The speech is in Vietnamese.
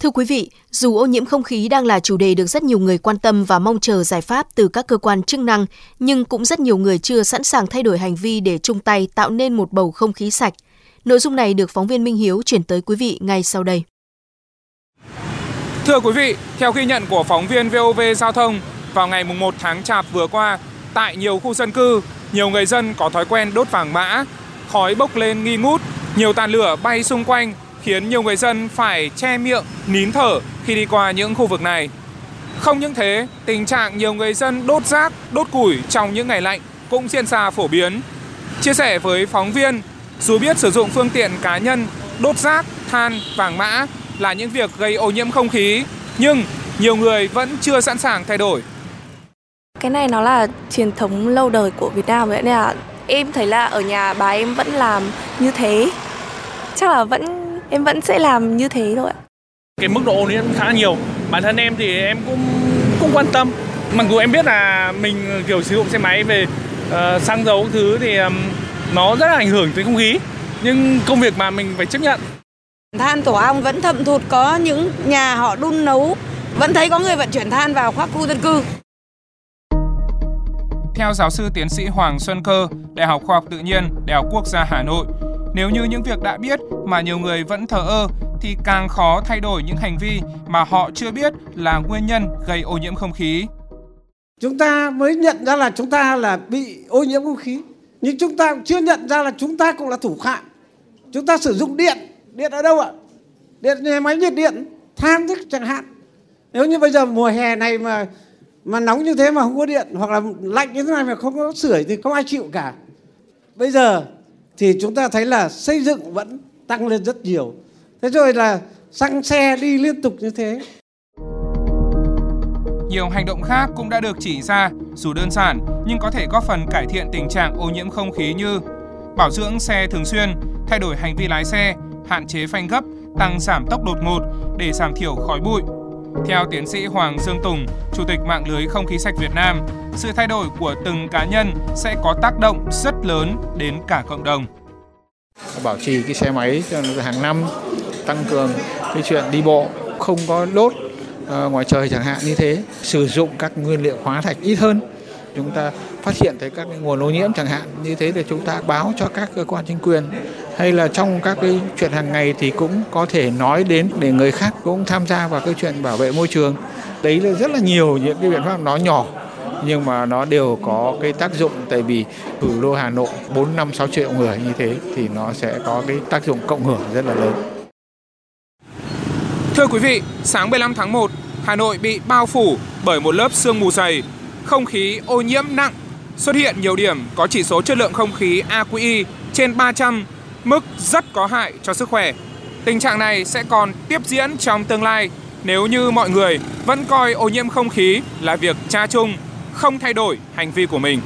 Thưa quý vị, dù ô nhiễm không khí đang là chủ đề được rất nhiều người quan tâm và mong chờ giải pháp từ các cơ quan chức năng, nhưng cũng rất nhiều người chưa sẵn sàng thay đổi hành vi để chung tay tạo nên một bầu không khí sạch. Nội dung này được phóng viên Minh Hiếu chuyển tới quý vị ngay sau đây. Thưa quý vị, theo ghi nhận của phóng viên VOV Giao thông, vào ngày 1 tháng Chạp vừa qua, tại nhiều khu dân cư, nhiều người dân có thói quen đốt vàng mã, khói bốc lên nghi ngút, nhiều tàn lửa bay xung quanh khiến nhiều người dân phải che miệng, nín thở khi đi qua những khu vực này. Không những thế, tình trạng nhiều người dân đốt rác, đốt củi trong những ngày lạnh cũng diễn ra phổ biến. Chia sẻ với phóng viên, dù biết sử dụng phương tiện cá nhân, đốt rác, than, vàng mã là những việc gây ô nhiễm không khí, nhưng nhiều người vẫn chưa sẵn sàng thay đổi. Cái này nó là truyền thống lâu đời của Việt Nam vậy nên là em thấy là ở nhà bà em vẫn làm như thế. Chắc là vẫn em vẫn sẽ làm như thế thôi ạ. Cái mức độ ô nhiễm khá nhiều. Bản thân em thì em cũng cũng quan tâm. Mặc dù em biết là mình kiểu sử dụng xe máy về uh, xăng dầu thứ thì um, nó rất là ảnh hưởng tới không khí. Nhưng công việc mà mình phải chấp nhận. Than tổ ong vẫn thậm thụt có những nhà họ đun nấu vẫn thấy có người vận chuyển than vào các khu dân cư. Theo giáo sư tiến sĩ Hoàng Xuân Cơ, Đại học Khoa học Tự nhiên, Đại học Quốc gia Hà Nội, nếu như những việc đã biết mà nhiều người vẫn thờ ơ thì càng khó thay đổi những hành vi mà họ chưa biết là nguyên nhân gây ô nhiễm không khí. Chúng ta mới nhận ra là chúng ta là bị ô nhiễm không khí, nhưng chúng ta cũng chưa nhận ra là chúng ta cũng là thủ phạm. Chúng ta sử dụng điện, điện ở đâu ạ? Điện nhà máy nhiệt điện, than thức chẳng hạn. Nếu như bây giờ mùa hè này mà mà nóng như thế mà không có điện hoặc là lạnh như thế này mà không có sưởi thì không ai chịu cả. Bây giờ thì chúng ta thấy là xây dựng vẫn tăng lên rất nhiều. Thế rồi là xăng xe đi liên tục như thế. Nhiều hành động khác cũng đã được chỉ ra, dù đơn giản nhưng có thể góp phần cải thiện tình trạng ô nhiễm không khí như bảo dưỡng xe thường xuyên, thay đổi hành vi lái xe, hạn chế phanh gấp, tăng giảm tốc đột ngột để giảm thiểu khói bụi. Theo tiến sĩ Hoàng Dương Tùng, Chủ tịch mạng lưới không khí sạch Việt Nam, sự thay đổi của từng cá nhân sẽ có tác động rất lớn đến cả cộng đồng. Bảo trì cái xe máy hàng năm, tăng cường cái chuyện đi bộ, không có đốt ờ, ngoài trời chẳng hạn như thế, sử dụng các nguyên liệu hóa thạch ít hơn. Chúng ta phát hiện thấy các nguồn ô nhiễm chẳng hạn như thế thì chúng ta báo cho các cơ quan chính quyền hay là trong các cái chuyện hàng ngày thì cũng có thể nói đến để người khác cũng tham gia vào cái chuyện bảo vệ môi trường đấy là rất là nhiều những cái biện pháp nó nhỏ nhưng mà nó đều có cái tác dụng tại vì thủ đô Hà Nội 4 5 6 triệu người như thế thì nó sẽ có cái tác dụng cộng hưởng rất là lớn. Thưa quý vị, sáng 15 tháng 1, Hà Nội bị bao phủ bởi một lớp sương mù dày, không khí ô nhiễm nặng, xuất hiện nhiều điểm có chỉ số chất lượng không khí AQI trên 300, mức rất có hại cho sức khỏe. Tình trạng này sẽ còn tiếp diễn trong tương lai nếu như mọi người vẫn coi ô nhiễm không khí là việc tra chung, không thay đổi hành vi của mình.